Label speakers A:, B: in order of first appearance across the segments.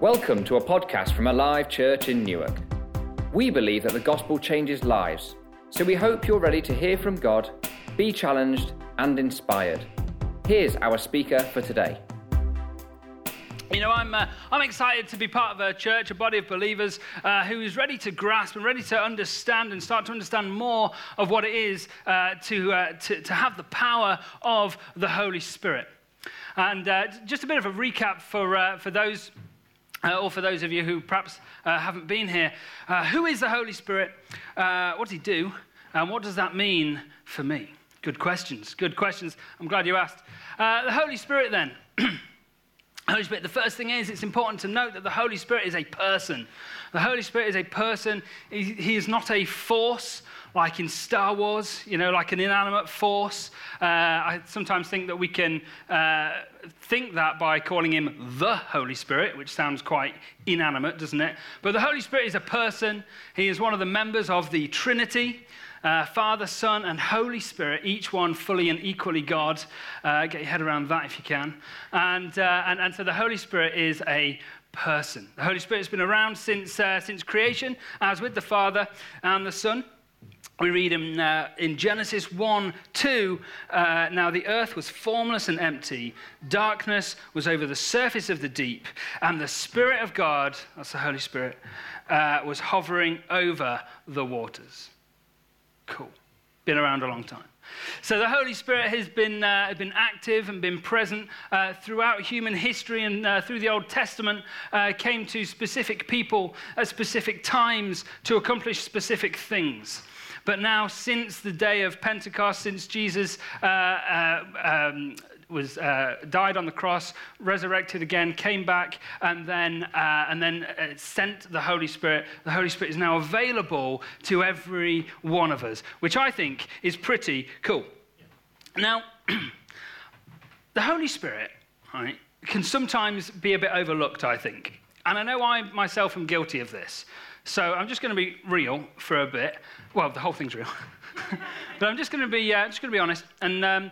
A: Welcome to a podcast from Alive Church in Newark. We believe that the gospel changes lives, so we hope you're ready to hear from God, be challenged, and inspired. Here's our speaker for today.
B: You know, I'm, uh, I'm excited to be part of a church, a body of believers uh, who is ready to grasp and ready to understand and start to understand more of what it is uh, to, uh, to, to have the power of the Holy Spirit. And uh, just a bit of a recap for, uh, for those uh, or for those of you who perhaps uh, haven't been here, uh, who is the Holy Spirit? Uh, what does he do? And what does that mean for me? Good questions. Good questions. I'm glad you asked. Uh, the Holy Spirit, then. Holy Spirit, the first thing is it's important to note that the Holy Spirit is a person. The Holy Spirit is a person. He, he is not a force like in Star Wars, you know, like an inanimate force. Uh, I sometimes think that we can uh, think that by calling him the Holy Spirit, which sounds quite inanimate, doesn't it? But the Holy Spirit is a person. He is one of the members of the Trinity. Uh, Father, Son, and Holy Spirit, each one fully and equally God. Uh, get your head around that if you can. And, uh, and, and so the Holy Spirit is a person. The Holy Spirit has been around since, uh, since creation, as with the Father and the Son. We read in, uh, in Genesis 1 2, uh, now the earth was formless and empty, darkness was over the surface of the deep, and the Spirit of God, that's the Holy Spirit, uh, was hovering over the waters. Cool. Been around a long time. So the Holy Spirit has been, uh, been active and been present uh, throughout human history and uh, through the Old Testament, uh, came to specific people at specific times to accomplish specific things. But now, since the day of Pentecost, since Jesus uh, uh, um, was uh, died on the cross, resurrected again, came back, and then uh, and then uh, sent the Holy Spirit. The Holy Spirit is now available to every one of us, which I think is pretty cool. Now, the Holy Spirit, right, can sometimes be a bit overlooked. I think, and I know I myself am guilty of this. So I'm just going to be real for a bit. Well, the whole thing's real. but I'm just going to be, uh, just going to be honest. And um,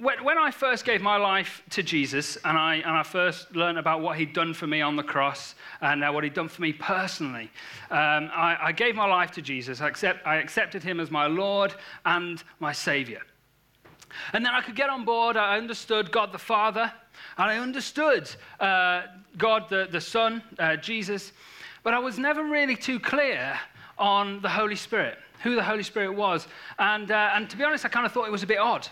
B: when, when, I first gave my life to Jesus and I, and I first learned about what he'd done for me on the cross and uh, what he'd done for me personally, um, I, I, gave my life to Jesus. I, accept, I accepted him as my Lord and my Savior. And then I could get on board. I understood God the Father and I understood uh, God the, the Son, uh, Jesus. But I was never really too clear on the Holy Spirit, who the Holy Spirit was. And, uh, and to be honest, I kind of thought it was a bit odd.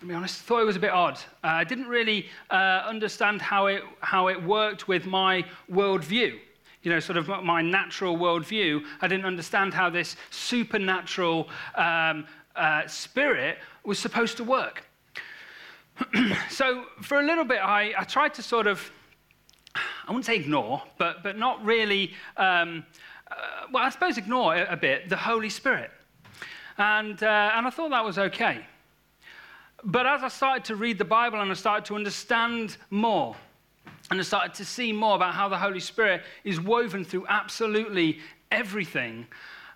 B: To be honest, thought it was a bit odd. Uh, I didn't really uh, understand how it, how it worked with my worldview. You know, sort of my natural worldview. I didn't understand how this supernatural um, uh, spirit was supposed to work. so, for a little bit, I, I tried to sort of I wouldn't say ignore, but, but not really, um, uh, well, I suppose ignore a, a, bit the Holy Spirit. And, uh, and I thought that was okay. But as I started to read the Bible and I started to understand more, and I started to see more about how the Holy Spirit is woven through absolutely everything,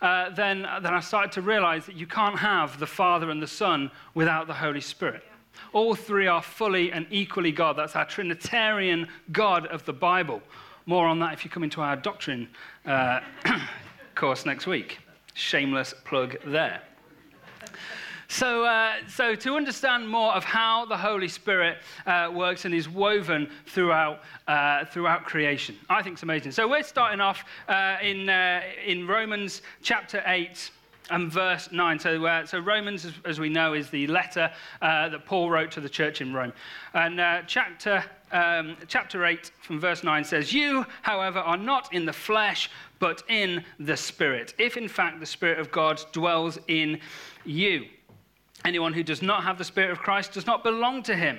B: uh, then, then I started to realize that you can't have the Father and the Son without the Holy Spirit. Yeah. All three are fully and equally God. That's our Trinitarian God of the Bible. More on that if you come into our doctrine uh, course next week. Shameless plug there. So, uh, so, to understand more of how the Holy Spirit uh, works and is woven throughout, uh, throughout creation, I think it's amazing. So, we're starting off uh, in, uh, in Romans chapter 8 and verse 9. So, uh, so Romans, as, as, we know, is the letter uh, that Paul wrote to the church in Rome. And uh, chapter, um, chapter 8 from verse 9 says, You, however, are not in the flesh, but in the Spirit, if in fact the Spirit of God dwells in you. Anyone who does not have the Spirit of Christ does not belong to him.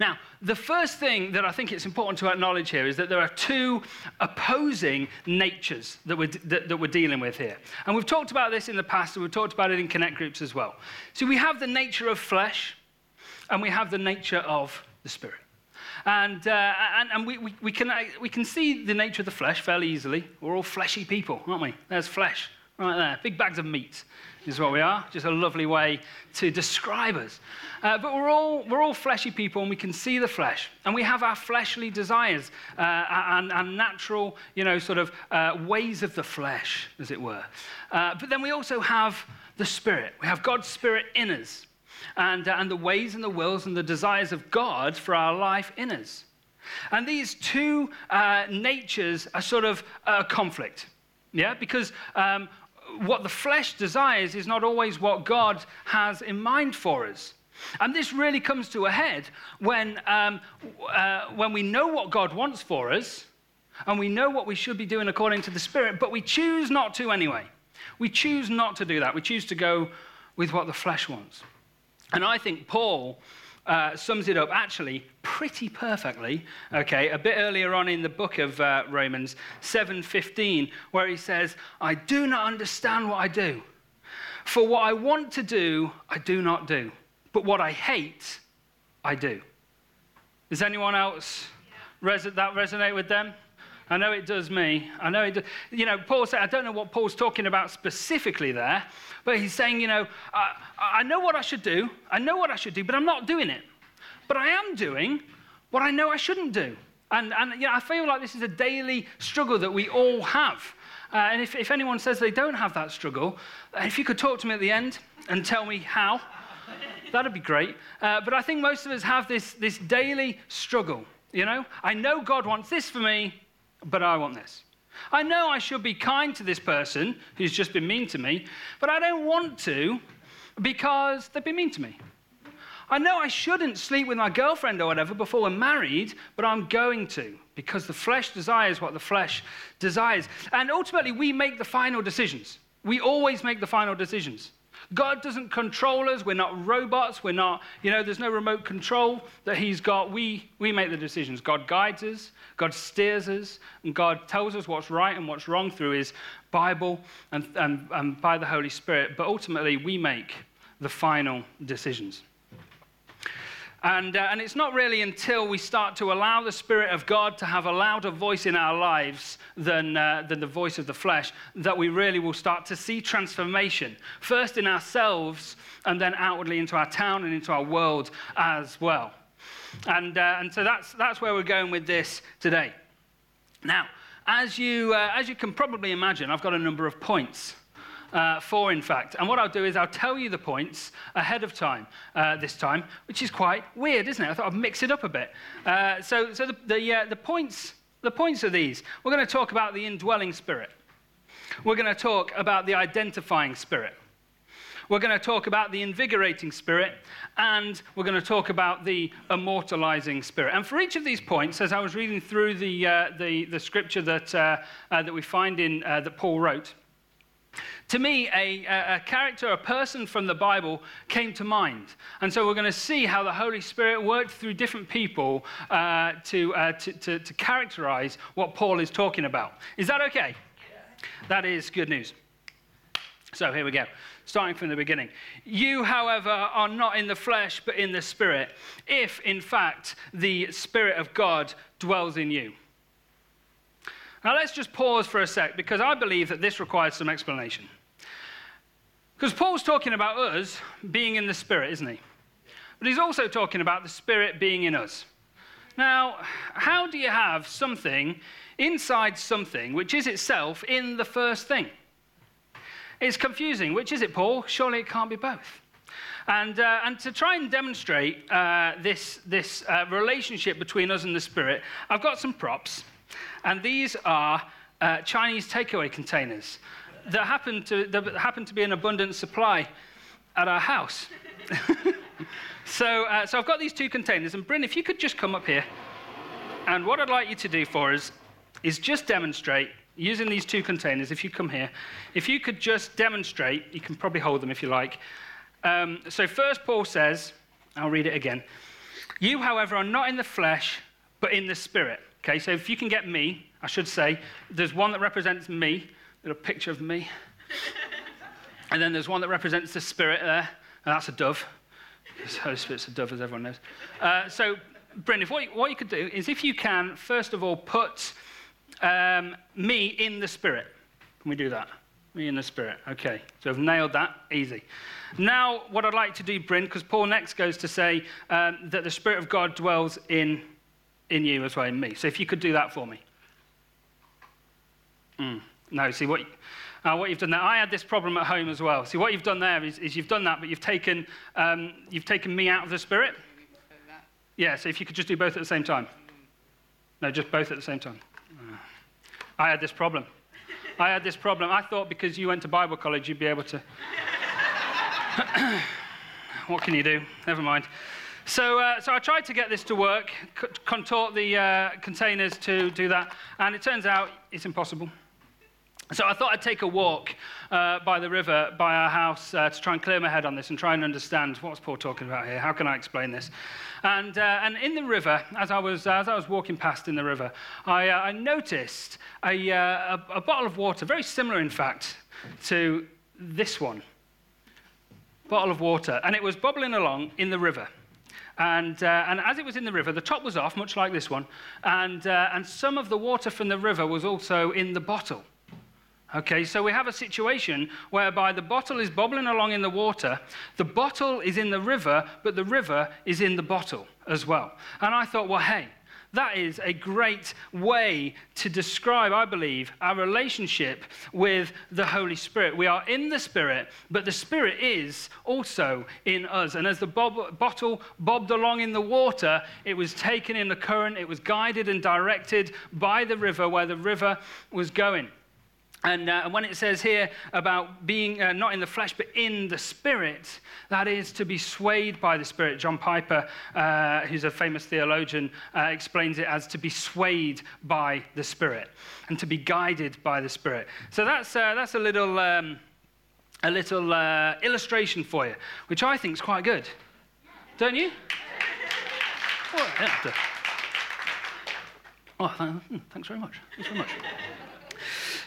B: Now, the first thing that I think it's important to acknowledge here is that there are two opposing natures that we're, that, that we're dealing with here. And we've talked about this in the past, and we've talked about it in Connect groups as well. So we have the nature of flesh, and we have the nature of the spirit. And, uh, and, and we, we, we, can, we can see the nature of the flesh fairly easily. We're all fleshy people, aren't we? There's flesh right there, big bags of meat is what we are. Just a lovely way to describe us. Uh, but we're all, we're all fleshy people and we can see the flesh. And we have our fleshly desires uh, and, and, natural, you know, sort of uh, ways of the flesh, as it were. Uh, but then we also have the Spirit. We have God's Spirit in us and, uh, and the ways and the wills and the desires of God for our life in us. And these two uh, natures are sort of a conflict. Yeah, because um, what the flesh desires is not always what God has in mind for us. And this really comes to a head when, um, uh, when we know what God wants for us and we know what we should be doing according to the Spirit, but we choose not to anyway. We choose not to do that. We choose to go with what the flesh wants. And I think Paul uh, sums it up actually pretty perfectly, okay, a bit earlier on in the book of uh, Romans 7:15, where he says, "I do not understand what I do, for what I want to do, I do not do, but what I hate, I do." Does anyone else res- that resonate with them? I know it does me. I know it does. You know, Paul said, I don't know what Paul's talking about specifically there, but he's saying, you know, I, I know what I should do. I know what I should do, but I'm not doing it. But I am doing what I know I shouldn't do. And, and you know, I feel like this is a daily struggle that we all have. Uh, and if, if anyone says they don't have that struggle, uh, if you could talk to me at the end and tell me how, that'd be great. Uh, but I think most of us have this, this daily struggle. You know, I know God wants this for me, but I want this. I know I should be kind to this person who's just been mean to me, but I don't want to because they've been mean to me. I know I shouldn't sleep with my girlfriend or whatever before we're married, but I'm going to because the flesh desires what the flesh desires. And ultimately, we make the final decisions. We always make the final decisions. God doesn't control us. We're not robots. We're not, you know, there's no remote control that He's got. We, we make the decisions. God guides us, God steers us, and God tells us what's right and what's wrong through His Bible and, and, and by the Holy Spirit. But ultimately, we make the final decisions. And, uh, and it's not really until we start to allow the Spirit of God to have a louder voice in our lives than, uh, than the voice of the flesh that we really will start to see transformation, first in ourselves and then outwardly into our town and into our world as well. And, uh, and so that's, that's where we're going with this today. Now, as you, uh, as you can probably imagine, I've got a number of points uh, four, in fact. And what I'll do is I'll tell you the points ahead of time uh, this time, which is quite weird, isn't it? I thought I'd mix it up a bit. Uh, so so the, the, uh, the, points, the points are these. We're going to talk about the indwelling spirit. We're going to talk about the identifying spirit. We're going to talk about the invigorating spirit, and we're going to talk about the immortalizing spirit. And for each of these points, as I was reading through the, uh, the, the, scripture that, uh, that we find in that Paul wrote, to me, a, a, character, a person from the Bible came to mind. And so we're going to see how the Holy Spirit worked through different people uh, to, uh, to, to, to, characterize what Paul is talking about. Is that okay? Yeah. That is good news. So here we go, starting from the beginning. You, however, are not in the flesh, but in the Spirit, if, in fact, the Spirit of God dwells in you. Now let's just pause for a sec because I believe that this requires some explanation. Because Paul's talking about us being in the Spirit, isn't he? But he's also talking about the Spirit being in us. Now, how do you have something inside something which is itself in the first thing? It's confusing. Which is it, Paul? Surely it can't be both. And, uh, and to try and demonstrate uh, this, this uh, relationship between us and the Spirit, I've got some props. And these are uh, Chinese takeaway containers there happened to, there happened to be an abundant supply at our house. so, uh, so I've got these two containers. And Bryn, if you could just come up here. And what I'd like you to do for us is just demonstrate using these two containers. If you come here, if you could just demonstrate, you can probably hold them if you like. Um, so, first, Paul says, I'll read it again. You, however, are not in the flesh, but in the spirit. Okay, so if you can get me, I should say, there's one that represents me, little picture of me. and then there's one that represents the spirit there, and that's a dove. The Holy Spirit's a dove, as everyone knows. Uh, so, Bryn, if what, you, what you could do is if you can, first of all, put um, me in the spirit. Can we do that? Me in the spirit. Okay, so I've nailed that. Easy. Now, what I'd like to do, Bryn, because Paul next goes to say um, that the Spirit of God dwells in, in you as well, in me. So if you could do that for me. Mm. No, see what, uh, what you've done there. I had this problem at home as well. See what you've done there is, is you've done that, but you've taken, um, you've taken me out of the Spirit. Yeah, so if you could just do both at the same time. No, just both at the same time. I had this problem. I had this problem. I thought because you went to Bible college, you'd be able to. what can you do? Never mind. So, uh, so I tried to get this to work, contort the uh, containers to do that, and it turns out it's impossible. So I thought I'd take a walk uh, by the river, by our house, uh, to try and clear my head on this and try and understand what's Paul talking about here. How can I explain this? And, uh, and in the river, as I was, as I was walking past in the river, I, uh, I noticed a, uh, a, a bottle of water, very similar, in fact, to this one. Bottle of water. And it was bubbling along in the river. And, uh, and as it was in the river, the top was off, much like this one, and, uh, and some of the water from the river was also in the bottle. Okay, so we have a situation whereby the bottle is bubbling along in the water, the bottle is in the river, but the river is in the bottle as well. And I thought, well, hey, that is a great way to describe, I believe, our relationship with the Holy Spirit. We are in the Spirit, but the Spirit is also in us. And as the bob- bottle bobbed along in the water, it was taken in the current, it was guided and directed by the river where the river was going. And, uh, when it says here about being uh, not in the flesh but in the spirit, that is to be swayed by the spirit. John Piper, uh, who's a famous theologian, uh, explains it as to be swayed by the spirit and to be guided by the spirit. So that's, uh, that's a little, um, a little uh, illustration for you, which I think is quite good. Don't you? Oh, oh hmm, thanks very much. Thanks very much.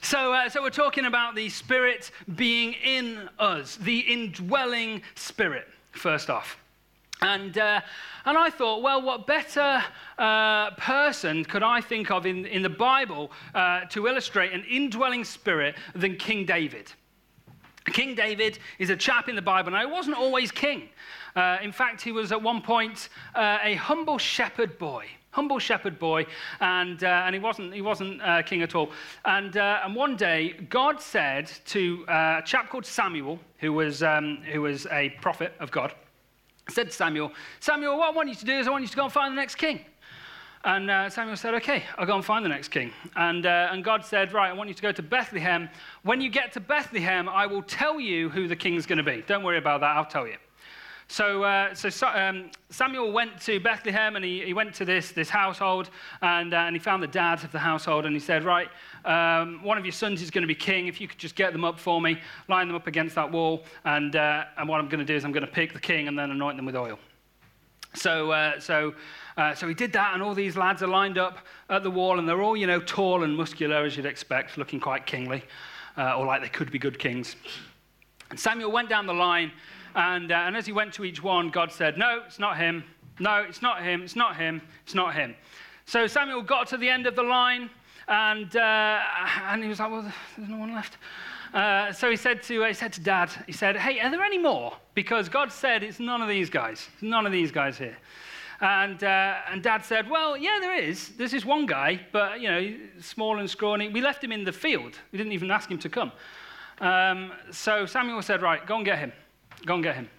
B: So, uh, so we're talking about the Spirit being in us, the indwelling Spirit, first off. And, uh, and I thought, well, what better uh, person could I think of in, in the Bible uh, to illustrate an indwelling spirit than King David? King David is a chap in the Bible, and he wasn't always king. Uh, in fact, he was at one point uh, a humble shepherd boy humble shepherd boy, and, uh, and he wasn't, he wasn't uh, king at all. And, uh, and one day, God said to uh, a chap called Samuel, who was, um, who was a prophet of God, said to Samuel, Samuel, what I want you to do is I want you to go and find the next king. And uh, Samuel said, Okay, I'll go and find the next king. And, uh, and God said, Right, I want you to go to Bethlehem. When you get to Bethlehem, I will tell you who the king's going to be. Don't worry about that, I'll tell you. So, uh, so um, Samuel went to Bethlehem and he, he went to this, this household and, uh, and he found the dad of the household and he said, Right, um, one of your sons is going to be king. If you could just get them up for me, line them up against that wall, and, uh, and what I'm going to do is I'm going to pick the king and then anoint them with oil. So, uh, so, uh, so he did that, and all these lads are lined up at the wall, and they're all, you know, tall and muscular, as you'd expect, looking quite kingly, uh, or like they could be good kings. And Samuel went down the line and, uh, and as he went to each one, God said, No, it's not him. No, it's not him. It's not him. It's not him. So Samuel got to the end of the line, and, uh, and he was like, Well, there's no one left. Uh, so he said, to, he said to Dad, he said, Hey, are there any more? Because God said it's none of these guys. It's none of these guys here. And, uh, and dad said, Well, yeah, there is. There's this one guy, but, you know, small and scrawny. We left him in the field. We didn't even ask him to come. Um, so Samuel said, Right, go and get him. Go and get him.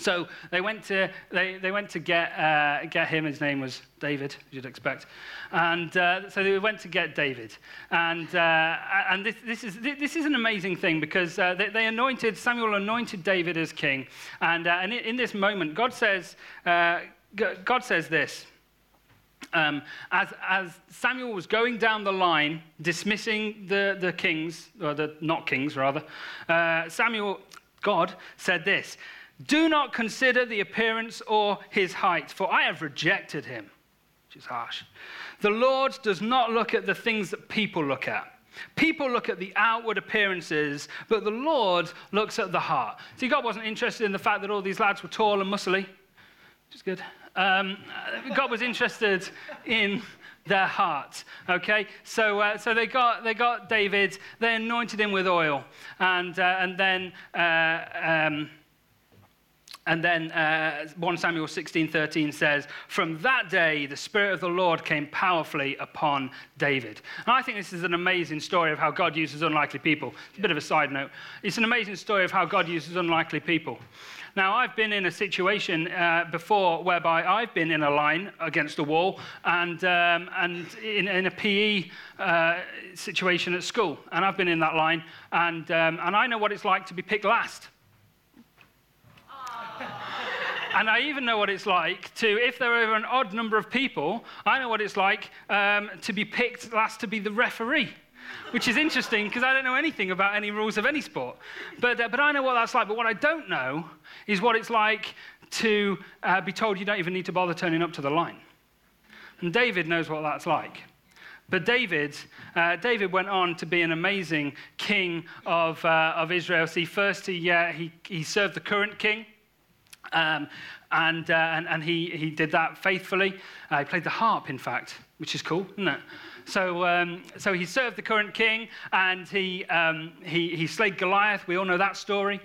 B: So they went to, they, they went to get, uh, get him. His name was David, as you'd expect. And uh, so they went to get David. And, uh, and this, this, is, this is an amazing thing because uh, they, they, anointed, Samuel anointed David as king. And, uh, and in this moment, God says, uh, God says this. Um, as, as, Samuel was going down the line, dismissing the, the kings, or the not kings rather, Samuel God said this Do not consider the appearance or his height, for I have rejected him, which is harsh. The Lord does not look at the things that people look at. People look at the outward appearances, but the Lord looks at the heart. See, God wasn't interested in the fact that all these lads were tall and muscly, which is good. Um, God was interested in their heart. Okay, so uh, so they got they got David. They anointed him with oil, and uh, and then. Uh, um, and then uh, 1 Samuel 16:13 says, "From that day the spirit of the Lord came powerfully upon David." And I think this is an amazing story of how God uses unlikely people. It's a bit of a side note. It's an amazing story of how God uses unlikely people. Now, I've been in a situation uh, before whereby I've been in a line against a wall and, um, and in, in, a PE uh, situation at school. And I've been in that line, and, um, and I know what it's like to be picked last. And I even know what it's like to, if there are an odd number of people, I know what it's like um, to be picked last to be the referee. Which is interesting because I don't know anything about any rules of any sport. But, uh, but I know what that's like. But what I don't know is what it's like to uh, be told you don't even need to bother turning up to the line. And David knows what that's like. But David, uh, David went on to be an amazing king of, uh, of Israel. See, first he, uh, he, he served the current king, um, and, uh, and, and he, he did that faithfully. Uh, he played the harp, in fact, which is cool, isn't it? So, um, so he served the current king and he, um, he, he slayed Goliath. We all know that story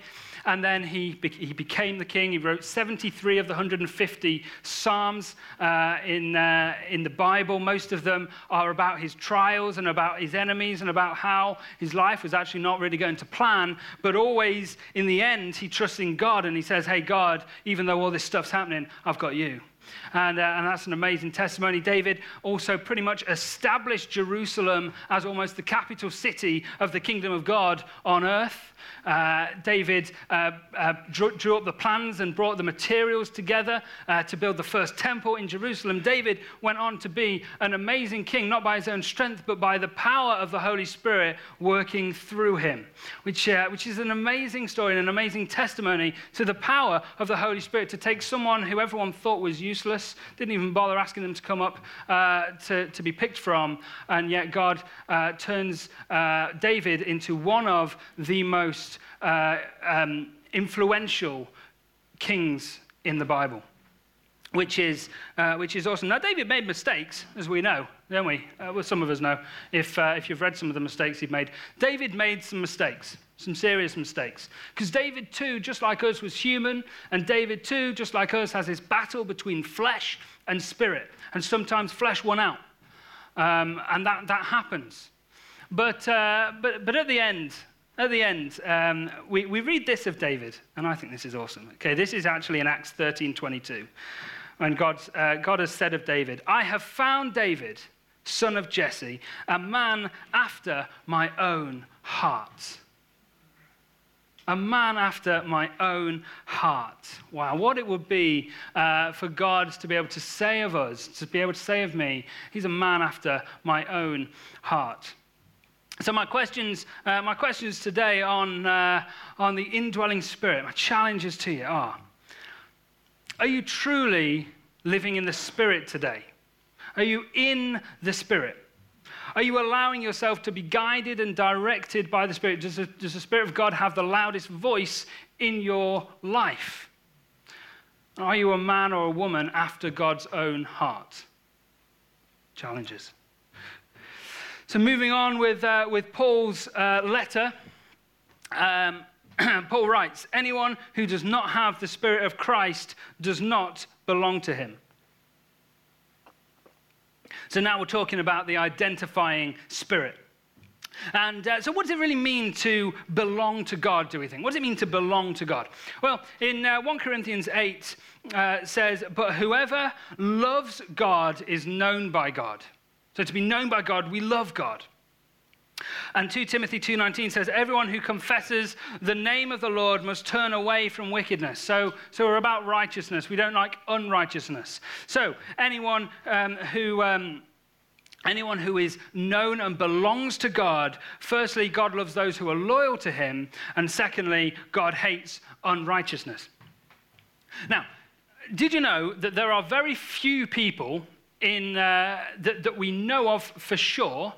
B: and then he, be- he became the king. He wrote 73 of the 150 Psalms uh, in, uh, in the Bible. Most of them are about his trials and about his enemies and about how his life was actually not really going to plan, but always in the end, he trusts in God and he says, Hey, God, even though all this stuff's happening, I've got you. And, uh, and, that's an amazing testimony. David also pretty much established Jerusalem as almost the capital city of the kingdom of God on earth. Uh, David uh, uh, drew, drew, up the plans and brought the materials together uh, to build the first temple in Jerusalem. David went on to be an amazing king, not by his own strength, but by the power of the Holy Spirit working through him, which, uh, which is an amazing story and an amazing testimony to the power of the Holy Spirit to take someone who everyone thought was useless, didn't even bother asking them to come up uh, to, to be picked from, and yet God turns David into one of the most uh, um, influential kings in the Bible, which is, uh, which is awesome. Now, David made mistakes, as we know, don't we? Uh, well, some of us know if, uh, if you've read some of the mistakes he'd made. David made some mistakes, some serious mistakes. Because David, too, just like us, was human, and David, too, just like us, has this battle between flesh and spirit. And sometimes flesh won out. Um, and that, that happens. But, uh, but, but at the end, at the end, um, we, we read this of David, and I think this is awesome. Okay, this is actually in Acts 13 22. When God, uh, God has said of David, I have found David, son of Jesse, a man after my own heart. A man after my own heart. Wow, what it would be uh, for God to be able to say of us, to be able to say of me, he's a man after my own heart. So, my questions, uh, my questions today on, uh, on the indwelling spirit, my challenges to you are Are you truly living in the spirit today? Are you in the spirit? Are you allowing yourself to be guided and directed by the Spirit? Does the, does the Spirit of God have the loudest voice in your life? Are you a man or a woman after God's own heart? Challenges. So, moving on with, uh, with Paul's uh, letter, um, Paul writes Anyone who does not have the Spirit of Christ does not belong to him. So, now we're talking about the identifying spirit. And uh, so, what does it really mean to belong to God, do we think? What does it mean to belong to God? Well, in uh, 1 Corinthians 8, uh, says, But whoever loves God is known by God. So to be known by God, we love God. And 2 Timothy 2:19 says everyone who confesses the name of the Lord must turn away from wickedness. So, so we're about righteousness. We don't like unrighteousness. So anyone um, who um, anyone who is known and belongs to God, firstly, God loves those who are loyal to Him, and secondly, God hates unrighteousness. Now, did you know that there are very few people in, uh, that, that we know of for sure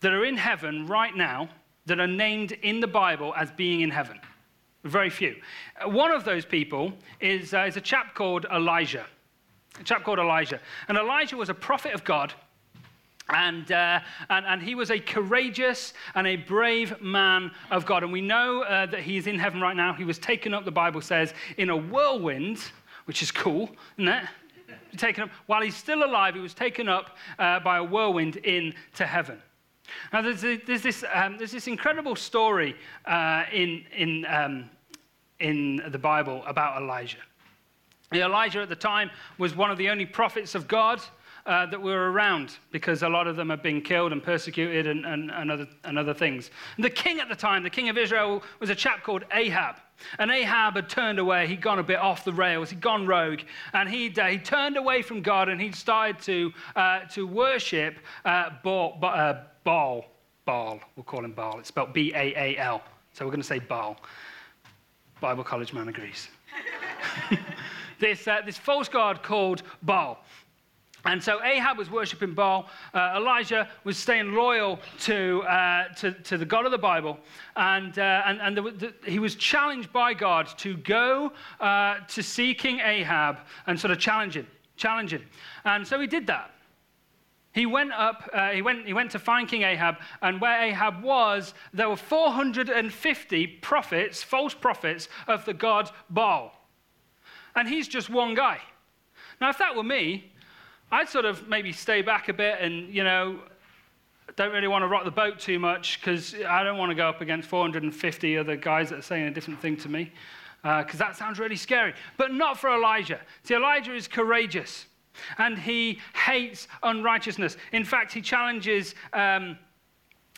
B: that are in heaven right now that are named in the Bible as being in heaven? Very few. One of those people is, uh, is a chap called Elijah. A chap called Elijah. And Elijah was a prophet of God. And, uh, and, and, he was a courageous and a brave man of God. And we know uh, that he's in heaven right now. He was taken up, the Bible says, in a whirlwind, which is cool, isn't it? Taken up, while he's still alive, he was taken up uh, by a whirlwind into heaven. Now, there's, there's, this, um, there's this incredible story uh, in, in, um, in the Bible about Elijah. Elijah at the time was one of the only prophets of God uh, that were around because a lot of them had been killed and persecuted and, and, and, other, and other things. And the king at the time, the king of Israel, was a chap called Ahab. And Ahab had turned away. He'd gone a bit off the rails. He'd gone rogue. And he'd, uh, he turned away from God and he'd started to, uh, to worship uh, Baal, uh, Baal. Baal. We'll call him Baal. It's spelled B A A L. So we're going to say Baal. Bible college man agrees. this, uh, this false god called Baal. And so Ahab was worshipping Baal. Uh, Elijah was staying loyal to, uh, to, to, the God of the Bible. And, uh, and, and the, the, he was challenged by God to go uh, to see King Ahab and sort of challenge him, challenge him. And so he did that. He went up, uh, he, went, he went to find King Ahab, and where Ahab was, there were 450 prophets, false prophets, of the god Baal. And he's just one guy. Now, if that were me, I'd sort of maybe stay back a bit and, you know, don't really want to rock the boat too much because I don't want to go up against 450 other guys that are saying a different thing to me because uh, that sounds really scary. But not for Elijah. See, Elijah is courageous and he hates unrighteousness. In fact, he challenges. Um,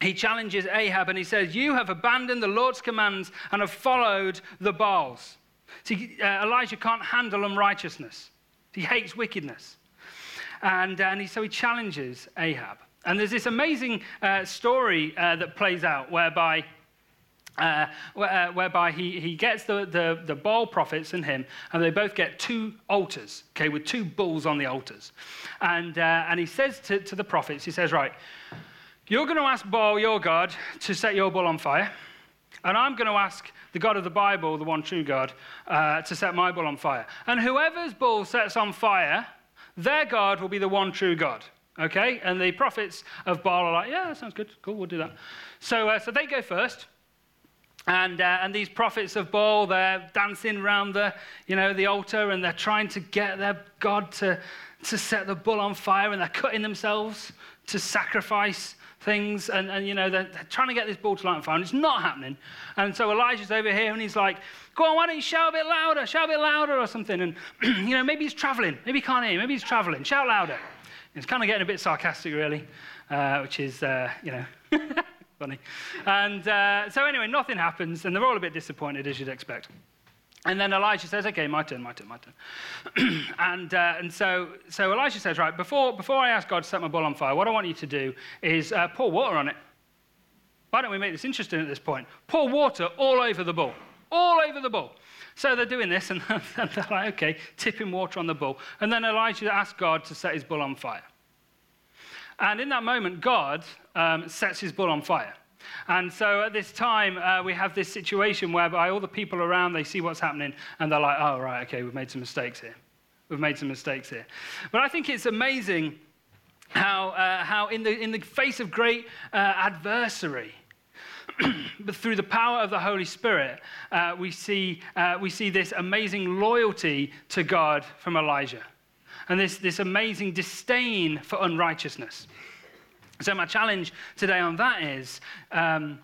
B: he challenges Ahab and he says, You have abandoned the Lord's commands and have followed the Baals. See, uh, Elijah can't handle unrighteousness, he hates wickedness. And, uh, and he, so he challenges Ahab. And there's this amazing uh, story uh, that plays out whereby, uh, uh, whereby he, he gets the, the, the Baal prophets and him, and they both get two altars, okay, with two bulls on the altars. And, uh, and he says to, to the prophets, he says, Right, you're going to ask Baal, your God, to set your bull on fire, and I'm going to ask the God of the Bible, the one true God, uh, to set my bull on fire. And whoever's bull sets on fire, their God will be the one true God. Okay? And the prophets of Baal are like, yeah, that sounds good. Cool, we'll do that. So, uh, so they go first. And, uh, and these prophets of Baal, they're dancing around the, you know, the altar and they're trying to get their God to, to set the bull on fire and they're cutting themselves to sacrifice things. And, and you know, they're, they're trying to get this bull to light on fire and it's not happening. And so Elijah's over here and he's like, Go on, why don't you shout a bit louder? Shout a bit louder or something. And, you know, maybe he's traveling. Maybe he can't hear. Maybe he's traveling. Shout louder. It's kind of getting a bit sarcastic, really, uh, which is, uh, you know, funny. And uh, so, anyway, nothing happens, and they're all a bit disappointed, as you'd expect. And then Elijah says, okay, my turn, my turn, my turn. and uh, and so, so Elijah says, right, before, before I ask God to set my bull on fire, what I want you to do is uh, pour water on it. Why don't we make this interesting at this point? Pour water all over the bull all over the bull. So they're doing this, and they're like, okay, tipping water on the bull. And then Elijah asks God to set his bull on fire. And in that moment, God um, sets his bull on fire. And so at this time, uh, we have this situation whereby all the people around, they see what's happening, and they're like, oh, right, okay, we've made some mistakes here. We've made some mistakes here. But I think it's amazing how, uh, how in, the, in the face of great uh, adversary, but through the power of the Holy Spirit, uh, we, see, uh, we see this amazing loyalty to God from Elijah and this, this amazing disdain for unrighteousness. So, my challenge today on that is um,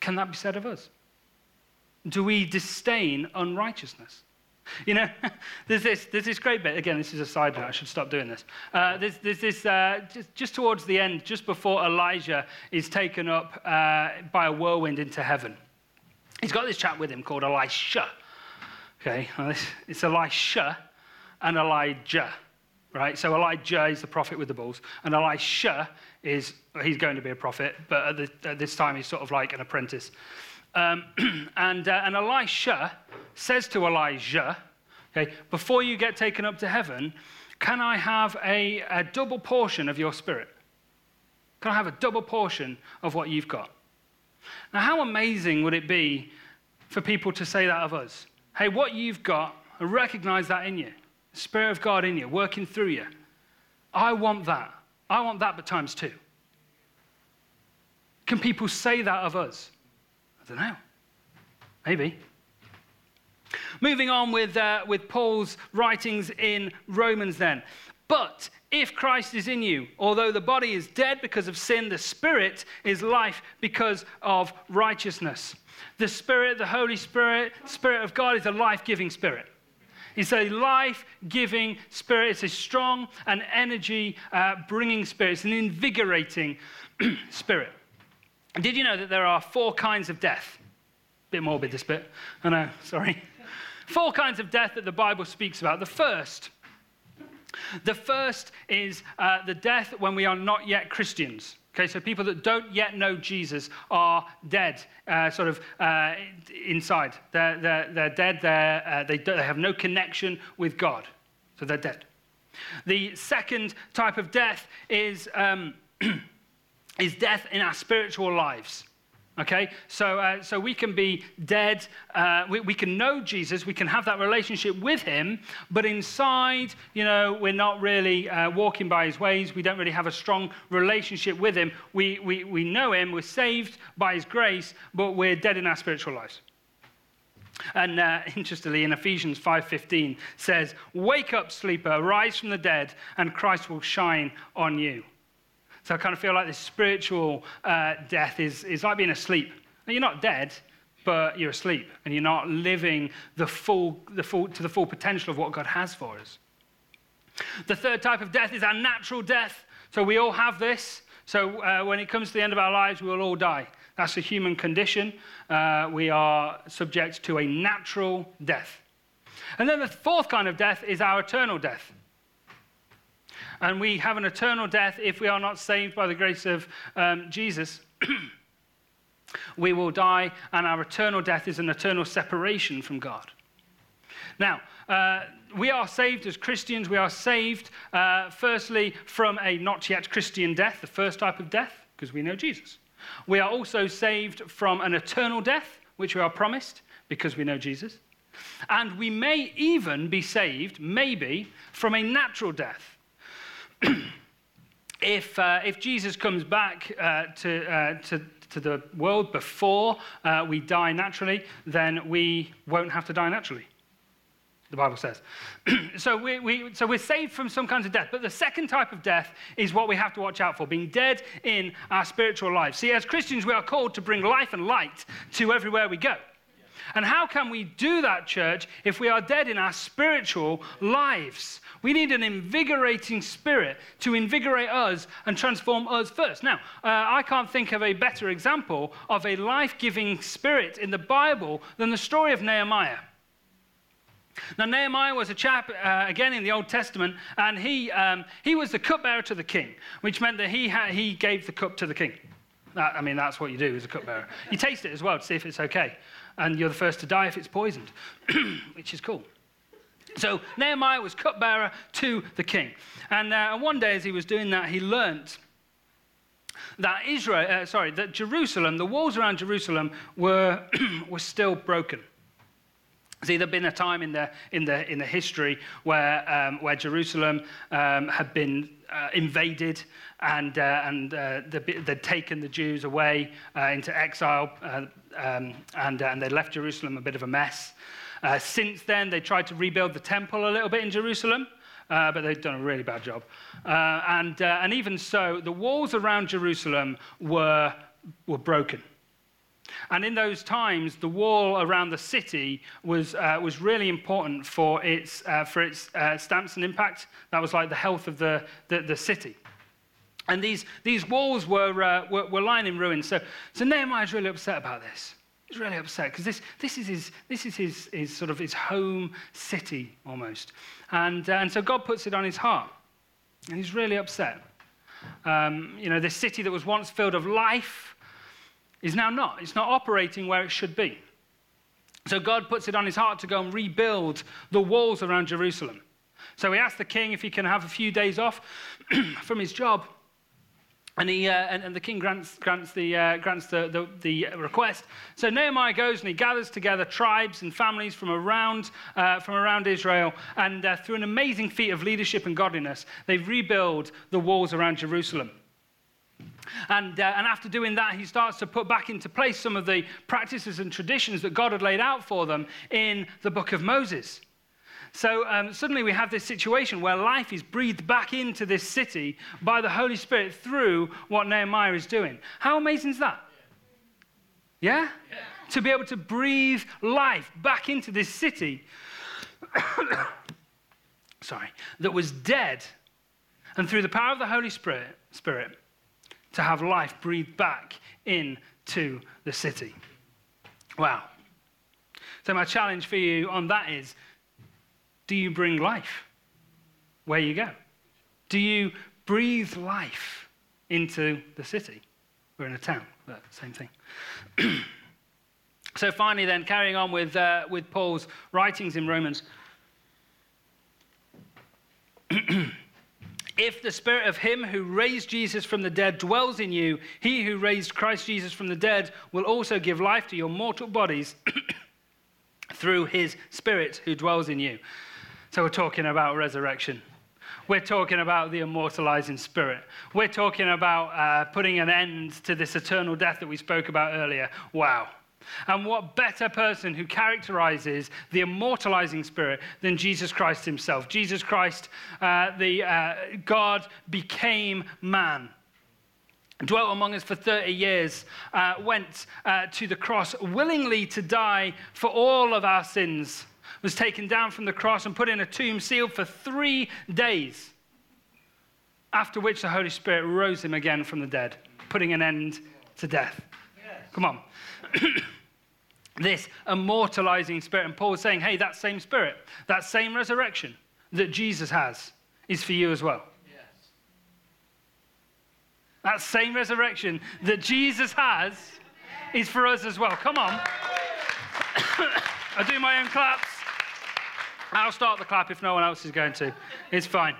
B: can that be said of us? Do we disdain unrighteousness? You know, there's this, there's this great bit. Again, this is a side note. I should stop doing this. Uh, there's, there's this, uh, just, just, towards the end, just before Elijah is taken up uh, by a whirlwind into heaven. He's got this chap with him called Elisha. Okay, it's Elisha and Elijah, right? So Elijah is the prophet with the bulls, and Elisha is, he's going to be a prophet, but at, the, at this time he's sort of like an apprentice. Um, and, uh, and Elisha says to Elijah, okay, before you get taken up to heaven, can I have a, a double portion of your spirit? Can I have a double portion of what you've got? Now, how amazing would it be for people to say that of us? Hey, what you've got, I recognize that in you. The Spirit of God in you, working through you. I want that. I want that, but times two. Can people say that of us? I don't know. Maybe. Moving on with, uh, with Paul's writings in Romans, then. But if Christ is in you, although the body is dead because of sin, the spirit is life because of righteousness. The Spirit, the Holy Spirit, Spirit of God, is a life giving spirit. It's a life giving spirit. It's a strong and energy uh, bringing spirit. It's an invigorating spirit. Did you know that there are four kinds of death? A Bit morbid, this bit. I know, sorry. Four kinds of death that the Bible speaks about. The first, the first is uh, the death when we are not yet Christians. Okay, so people that don't yet know Jesus are dead, uh, sort of uh, inside. They're, they're, they're dead, they're, uh, they, they have no connection with God. So they're dead. The second type of death is, um, is death in our spiritual lives. Okay, so, uh, so we can be dead, uh, we, we can know Jesus, we can have that relationship with him, but inside, you know, we're not really uh, walking by his ways, we don't really have a strong relationship with him. We, we, we know him, we're saved by his grace, but we're dead in our spiritual lives. And uh, interestingly, in Ephesians 5:15 says, "Wake up, sleeper, rise from the dead, and Christ will shine on you." So I kind of feel like this spiritual uh, death is, is like being asleep. Now, you're not dead, but you're asleep, and you're not living the full, the full, to the full potential of what God has for us. The third type of death is our natural death. So we all have this. So uh, when it comes to the end of our lives, we will all die. That's a human condition. Uh, we are subject to a natural death. And then the fourth kind of death is our eternal death and we have an eternal death if we are not saved by the grace of um, Jesus. we will die, and our eternal death is an eternal separation from God. Now, uh, we are saved as Christians. We are saved, uh, firstly, from a not yet Christian death, the first type of death, because we know Jesus. We are also saved from an eternal death, which we are promised, because we know Jesus. And we may even be saved, maybe, from a natural death if, uh, if Jesus comes back uh, to, uh, to, to the world before uh, we die naturally, then we won't have to die naturally. The Bible says. so, we, we, so we're saved from some kinds of death. But the second type of death is what we have to watch out for being dead in our spiritual lives. See, as Christians, we are called to bring life and light to everywhere we go. And how can we do that, church, if we are dead in our spiritual lives? We need an invigorating spirit to invigorate us and transform us first. Now, uh, I can't think of a better example of a life giving spirit in the Bible than the story of Nehemiah. Now, Nehemiah was a chap, uh, again in the Old Testament, and he, um, he was the cupbearer to the king, which meant that he, ha- he gave the cup to the king. That, I mean, that's what you do as a cupbearer. You taste it as well to see if it's okay, and you're the first to die if it's poisoned, which is cool. So Nehemiah was cupbearer to the king. And uh, one day, as he was doing that, he learnt that Israel, uh, sorry, that Jerusalem, the walls around Jerusalem were, were still broken. See, there'd been a time in the, in the, in the history where, um, where Jerusalem um, had been uh, invaded and, uh, and uh, they'd taken the Jews away uh, into exile uh, um, and, uh, and they left Jerusalem a bit of a mess. Uh, since then, they tried to rebuild the temple a little bit in Jerusalem, uh, but they've done a really bad job. Uh, and, uh, and even so, the walls around Jerusalem were, were broken. And in those times, the wall around the city was, uh, was really important for its, uh, for its stance and impact. That was like the health of the, the, the city. And these, these walls were, were, were lying in ruins. So, so Nehemiah is really upset about this. He's really upset because this, this is, his, this is his, his sort of his home city almost. And, uh, and so God puts it on his heart. And he's really upset. Um, you know, this city that was once filled of life is now not. It's not operating where it should be. So God puts it on his heart to go and rebuild the walls around Jerusalem. So he asks the king if he can have a few days off from his job. And, he, uh, and, and, the king grants, grants, the, uh, grants the, the, the, request. So Nehemiah goes and he gathers together tribes and families from around, uh, from around Israel. And uh, through an amazing feat of leadership and godliness, they rebuild the walls around Jerusalem. And, uh, and after doing that, he starts to put back into place some of the practices and traditions that God had laid out for them in the book of Moses. So um, suddenly we have this situation where life is breathed back into this city by the Holy Spirit through what Nehemiah is doing. How amazing is that? Yeah? yeah. To be able to breathe life back into this city, sorry, that was dead, and through the power of the Holy Spirit, Spirit, to have life breathed back into the city. Wow. So, my challenge for you on that is do you bring life where you go? Do you breathe life into the city? We're in a town, but same thing. so, finally, then, carrying on with, uh, with Paul's writings in Romans. if the spirit of him who raised Jesus from the dead dwells in you, he who raised Christ Jesus from the dead will also give life to your mortal bodies through his spirit who dwells in you. So we're talking about resurrection. We're talking about the immortalizing spirit. We're talking about uh, putting an end to this eternal death that we spoke about earlier. Wow. And what better person who characterizes the immortalizing spirit than Jesus Christ himself? Jesus Christ, uh, the uh, God, became man. Dwelt among us for 30 years, uh, went uh, to the cross willingly to die for all of our sins was taken down from the cross and put in a tomb sealed for three days. After which the Holy Spirit rose him again from the dead, putting an end to death. Yes. Come on. this immortalizing spirit. And Paul is saying, hey, that same spirit, that same resurrection that Jesus has is for you as well. Yes. That same resurrection that Jesus has is for us as well. Come on. I do my own claps. I'll start the clap if no one else is going to. It's fine.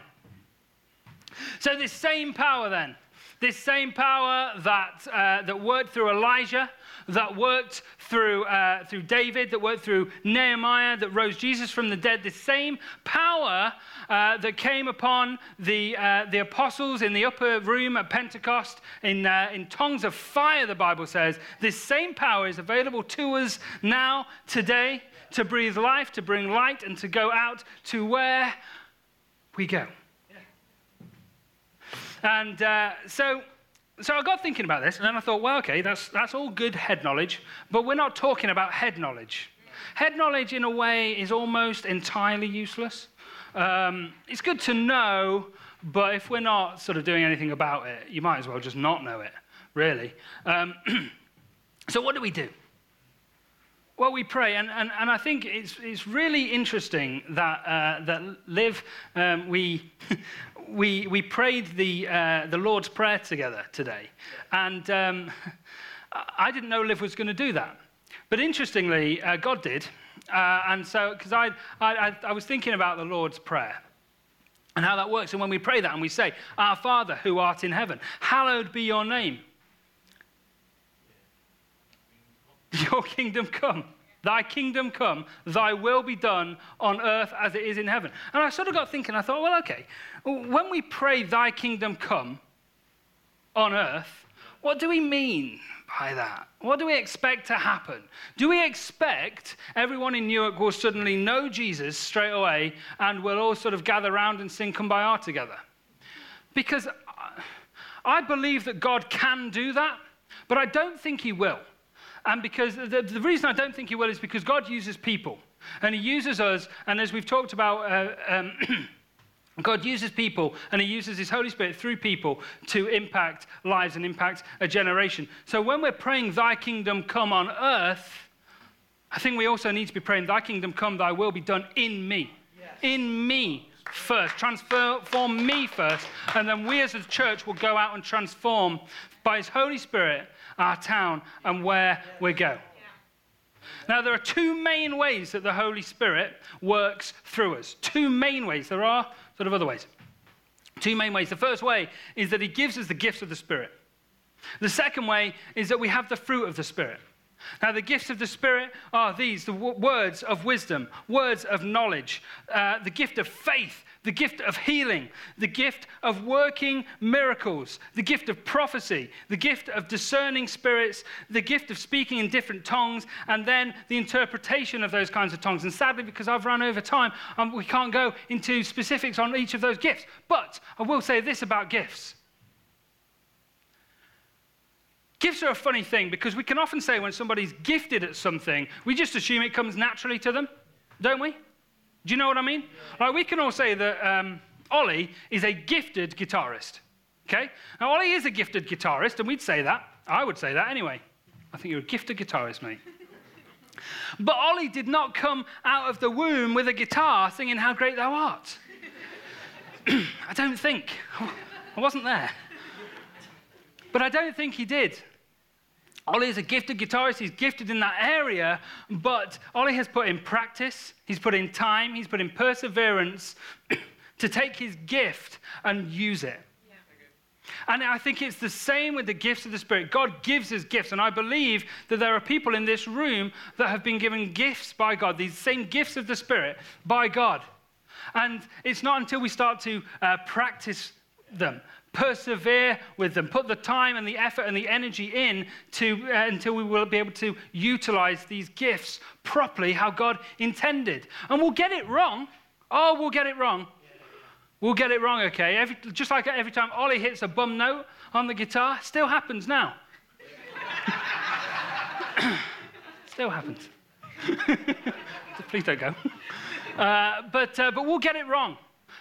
B: So, this same power, then, this same power that, uh, that worked through Elijah, that worked through, uh, through David, that worked through Nehemiah, that rose Jesus from the dead, the same power uh, that came upon the, uh, the apostles in the upper room at Pentecost in, uh, in tongues of fire, the Bible says, this same power is available to us now, today to breathe life, to bring light, and to go out to where we go. And uh, so, so I got thinking about this, and then I thought, well, okay, that's, that's all good head knowledge, but we're not talking about head knowledge. Head knowledge, in a way, is almost entirely useless. Um, it's good to know, but if we're not sort of doing anything about it, you might as well just not know it, really. Um, so, what do we do? Well, we pray, and, and, and I think it's, it's really interesting that, uh, that Liv, um, we, we, we prayed the, uh, the Lord's Prayer together today. And um, I didn't know Liv was going to do that. But interestingly, uh, God did. Uh, and so, because I, I, I was thinking about the Lord's Prayer and how that works. And when we pray that and we say, Our Father who art in heaven, hallowed be your name. Your kingdom come. Thy kingdom come, thy will be done on earth as it is in heaven. And I sort of got thinking, I thought, well, okay, when we pray, thy kingdom come on earth, what do we mean by that? What do we expect to happen? Do we expect everyone in Newark will suddenly know Jesus straight away and we'll all sort of gather around and sing Kumbaya together? Because I believe that God can do that, but I don't think he will. And because the, the reason I don't think he will is because God uses people. And he uses us, and as we've talked about, uh, um, God uses people and He uses His Holy Spirit through people to impact lives and impact a generation. So when we're praying, Thy kingdom come on earth, I think we also need to be praying, Thy kingdom come, Thy will be done in me. Yes. In me first. Transform me first. And then we as a church will go out and transform by His Holy Spirit our town and where we go. Now, there are two main ways that the Holy Spirit works through us. Two main ways. There are sort of other ways. Two main ways. The first way is that He gives us the gifts of the Spirit. The second way is that we have the fruit of the Spirit. Now, the gifts of the Spirit are these the w- words of wisdom, words of knowledge, uh, the gift of faith, the gift of healing, the gift of working miracles, the gift of prophecy, the gift of discerning spirits, the gift of speaking in different tongues, and then the interpretation of those kinds of tongues. And sadly, because I've run over time, um, we can't go into specifics on each of those gifts. But I will say this about gifts Gifts are a funny thing because we can often say when somebody's gifted at something, we just assume it comes naturally to them, don't we? Do you know what I mean? Like we can all say that um, Ollie is a gifted guitarist. Okay? Now, Ollie is a gifted guitarist, and we'd say that. I would say that anyway. I think you're a gifted guitarist, mate. But Ollie did not come out of the womb with a guitar singing How Great Thou Art. I don't think. I wasn't there. But I don't think he did. Ollie is a gifted guitarist. He's gifted in that area, but Ollie has put in practice, he's put in time, he's put in perseverance to take his gift and use it. And I think it's the same with the gifts of the Spirit. God gives us gifts. And I believe that there are people in this room that have been given gifts by God, these same gifts of the Spirit by God. And it's not until we start to uh, practice them persevere with them, put the time and the effort and the energy in to, uh, until we will be able to utilize these gifts properly how God intended. And we'll get it wrong. Oh, we'll get it wrong. We'll get it wrong, okay? Every, just like every time Ollie hits a bum note on the guitar, still happens now. still happens. Please don't go. Uh, but, uh, but we'll get it wrong.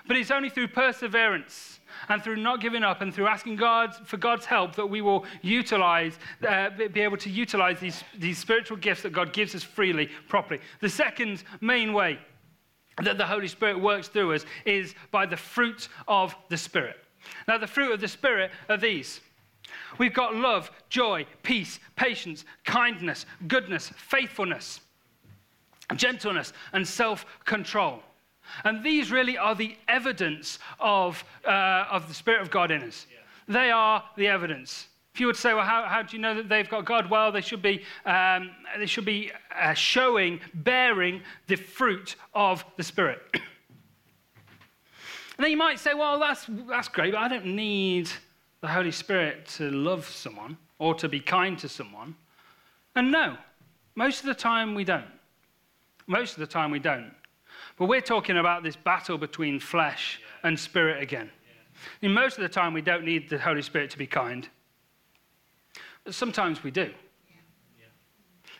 B: But it's only through perseverance and through not giving up and through asking God for God's help that we will utilize, uh, be able to utilize these, these spiritual gifts that God gives us freely, properly. The second main way that the Holy Spirit works through us is by the fruit of the Spirit. Now, the fruit of the Spirit are these. We've got love, joy, peace, patience, kindness, goodness, faithfulness, gentleness, and self control. And these really are the evidence of, uh, of the Spirit of God in us. Yeah. They are the evidence. If you would say, well, how, how do you know that they've got God? Well, they should be, um, they should be uh, showing, bearing the fruit of the Spirit. and then you might say, well, that's, that's great, but I don't need the Holy Spirit to love someone or to be kind to someone. And no, most of the time we don't. Most of the time we don't. But we're talking about this battle between flesh and spirit again. Yeah. And most of the time, we don't need the Holy Spirit to be kind. But sometimes we do.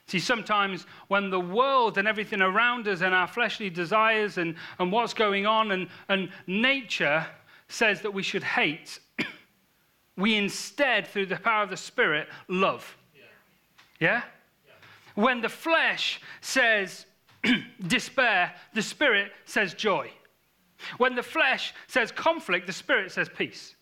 B: See, sometimes when the world and everything around us and our fleshly desires and, and what's going on and, and nature says that we should hate, we instead, through the power of the Spirit, love. Yeah? yeah? yeah. When the flesh says, despair, the Spirit says joy. When the flesh says conflict, the Spirit says peace.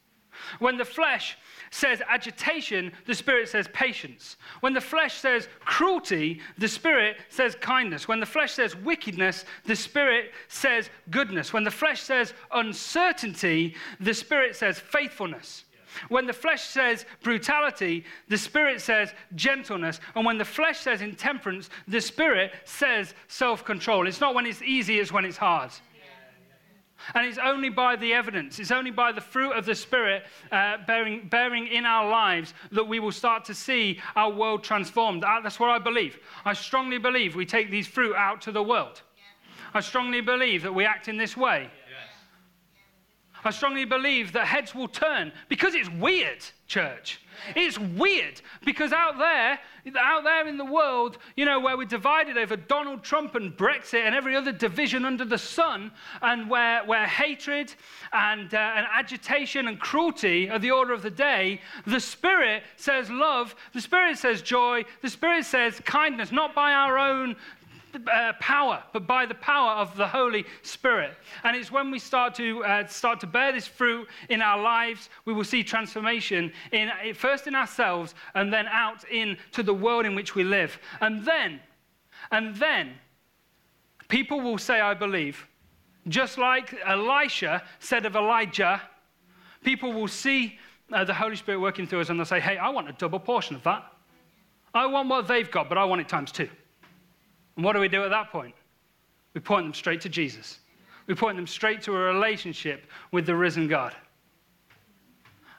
B: When the flesh says agitation, the Spirit says patience. When the flesh says cruelty, the Spirit says kindness. When the flesh says wickedness, the Spirit says goodness. When the flesh says uncertainty, the Spirit says faithfulness. When the flesh says brutality, the spirit says gentleness. And when the flesh says intemperance, the spirit says self control. It's not when it's easy, it's when it's hard. And it's only by the evidence, it's only by the fruit of the Spirit uh, bearing, bearing in our lives that we will start to see our world transformed. Uh, that's what I believe. I strongly believe we take these fruit out to the world. I strongly believe that we act in this way. I strongly believe that heads will turn because it's weird, church. It's weird because out there, out there in the world, you know, where we're divided over Donald Trump and Brexit and every other division under the sun, and where, where hatred and, uh, and agitation and cruelty are the order of the day, the Spirit says love, the Spirit says joy, the Spirit says kindness, not by our own uh, power, but by the power of the Holy Spirit. And it's when we start to uh, start to bear this fruit in our lives, we will see transformation in first in ourselves and then out into the world in which we live. And then And then people will say, I believe. Just like Elisha said of Elijah, people will see uh, the Holy Spirit working through us and they'll say, Hey, I want a double portion of that. I want what they've got, but I want it times two. And what do we do at that point? We point them straight to Jesus. We point them straight to a relationship with the risen God.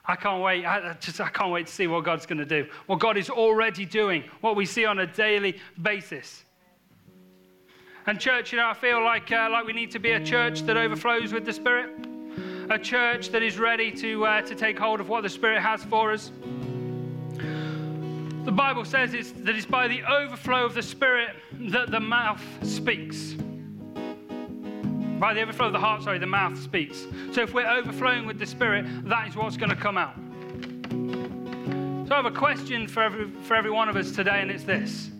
B: I can't wait. I, just, I can't wait to see what God's going to do. What God is already doing, what we see on a daily basis. And church, you know, I feel like, uh, like we need to be a church that overflows with the Spirit, a church that is ready to, uh, to take hold of what the Spirit has for us. The Bible says it's, that it's by the overflow of the Spirit that the mouth speaks. By the overflow of the heart, sorry, the mouth speaks. So if we're overflowing with the Spirit, that is what's going to come out. So I have a question for every, for every one of us today, and it's this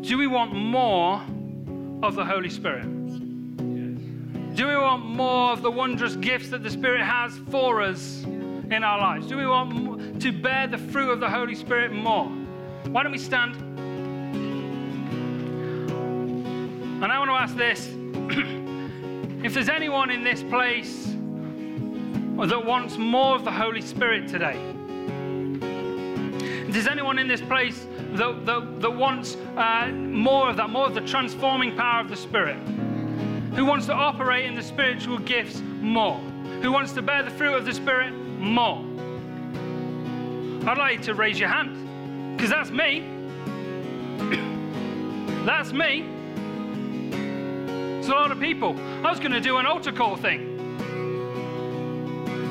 B: Do we want more of the Holy Spirit? Do we want more of the wondrous gifts that the Spirit has for us in our lives? Do we want to bear the fruit of the Holy Spirit more? Why don't we stand? And I want to ask this if there's anyone in this place that wants more of the Holy Spirit today, if there's anyone in this place that, that, that wants uh, more of that, more of the transforming power of the Spirit, who wants to operate in the spiritual gifts more, who wants to bear the fruit of the Spirit more, I'd like you to raise your hand because that's me. that's me. It's a lot of people. I was going to do an altar call thing.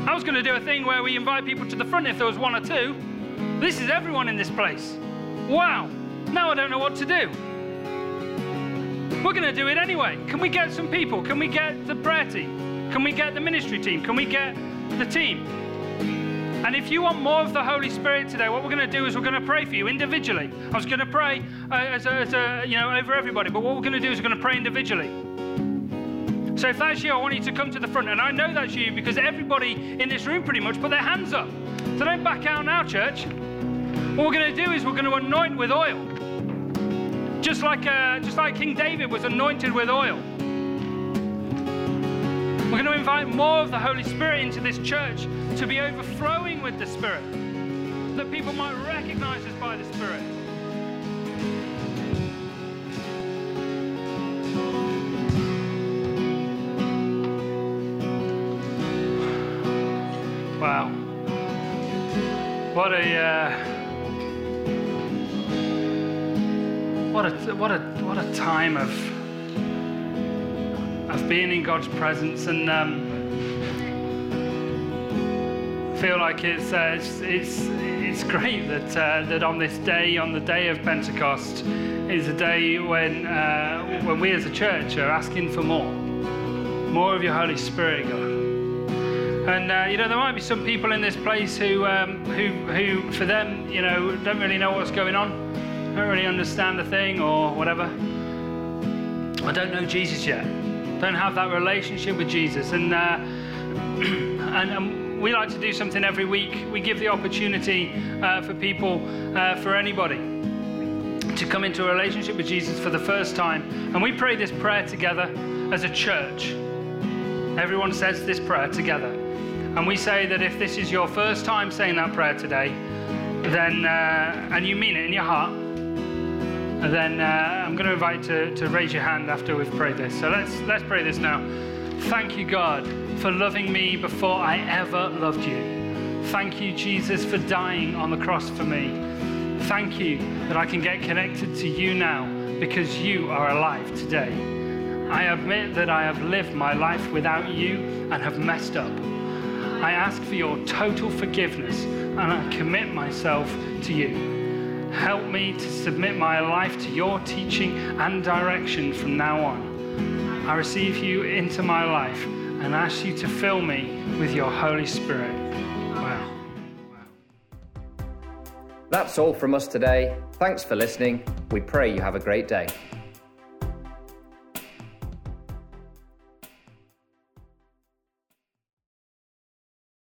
B: I was going to do a thing where we invite people to the front if there was one or two. This is everyone in this place. Wow. Now I don't know what to do. We're going to do it anyway. Can we get some people? Can we get the prayer team? Can we get the ministry team? Can we get the team? And if you want more of the Holy Spirit today, what we're going to do is we're going to pray for you individually. I was going to pray uh, as, a, as a, you know over everybody, but what we're going to do is we're going to pray individually. So if that's you, I want you to come to the front. And I know that's you because everybody in this room pretty much put their hands up. So don't back out now, church. What we're going to do is we're going to anoint with oil. Just like, uh, just like King David was anointed with oil. We're going to invite more of the Holy Spirit into this church to be overflowing with the Spirit. That people might recognize us by the Spirit. Wow. What a uh, what a what a what a time of of being in God's presence and um, feel like it's, uh, it's it's it's great that uh, that on this day on the day of Pentecost is a day when uh, when we as a church are asking for more more of your Holy Spirit God and uh, you know, there might be some people in this place who, um, who, who, for them, you know, don't really know what's going on, don't really understand the thing or whatever. I don't know Jesus yet. Don't have that relationship with Jesus. And, uh, and, and, we like to do something every week. We give the opportunity uh, for people, uh, for anybody, to come into a relationship with Jesus for the first time. And we pray this prayer together as a church. Everyone says this prayer together. And we say that if this is your first time saying that prayer today, then, uh, and you mean it in your heart, then uh, I'm going to invite you to, to raise your hand after we've prayed this. So let's, let's pray this now. Thank you, God, for loving me before I ever loved you. Thank you, Jesus, for dying on the cross for me. Thank you that I can get connected to you now because you are alive today. I admit that I have lived my life without you and have messed up. I ask for your total forgiveness and I commit myself to you. Help me to submit my life to your teaching and direction from now on. I receive you into my life and ask you to fill me with your Holy Spirit. Wow.
A: That's all from us today. Thanks for listening. We pray you have a great day.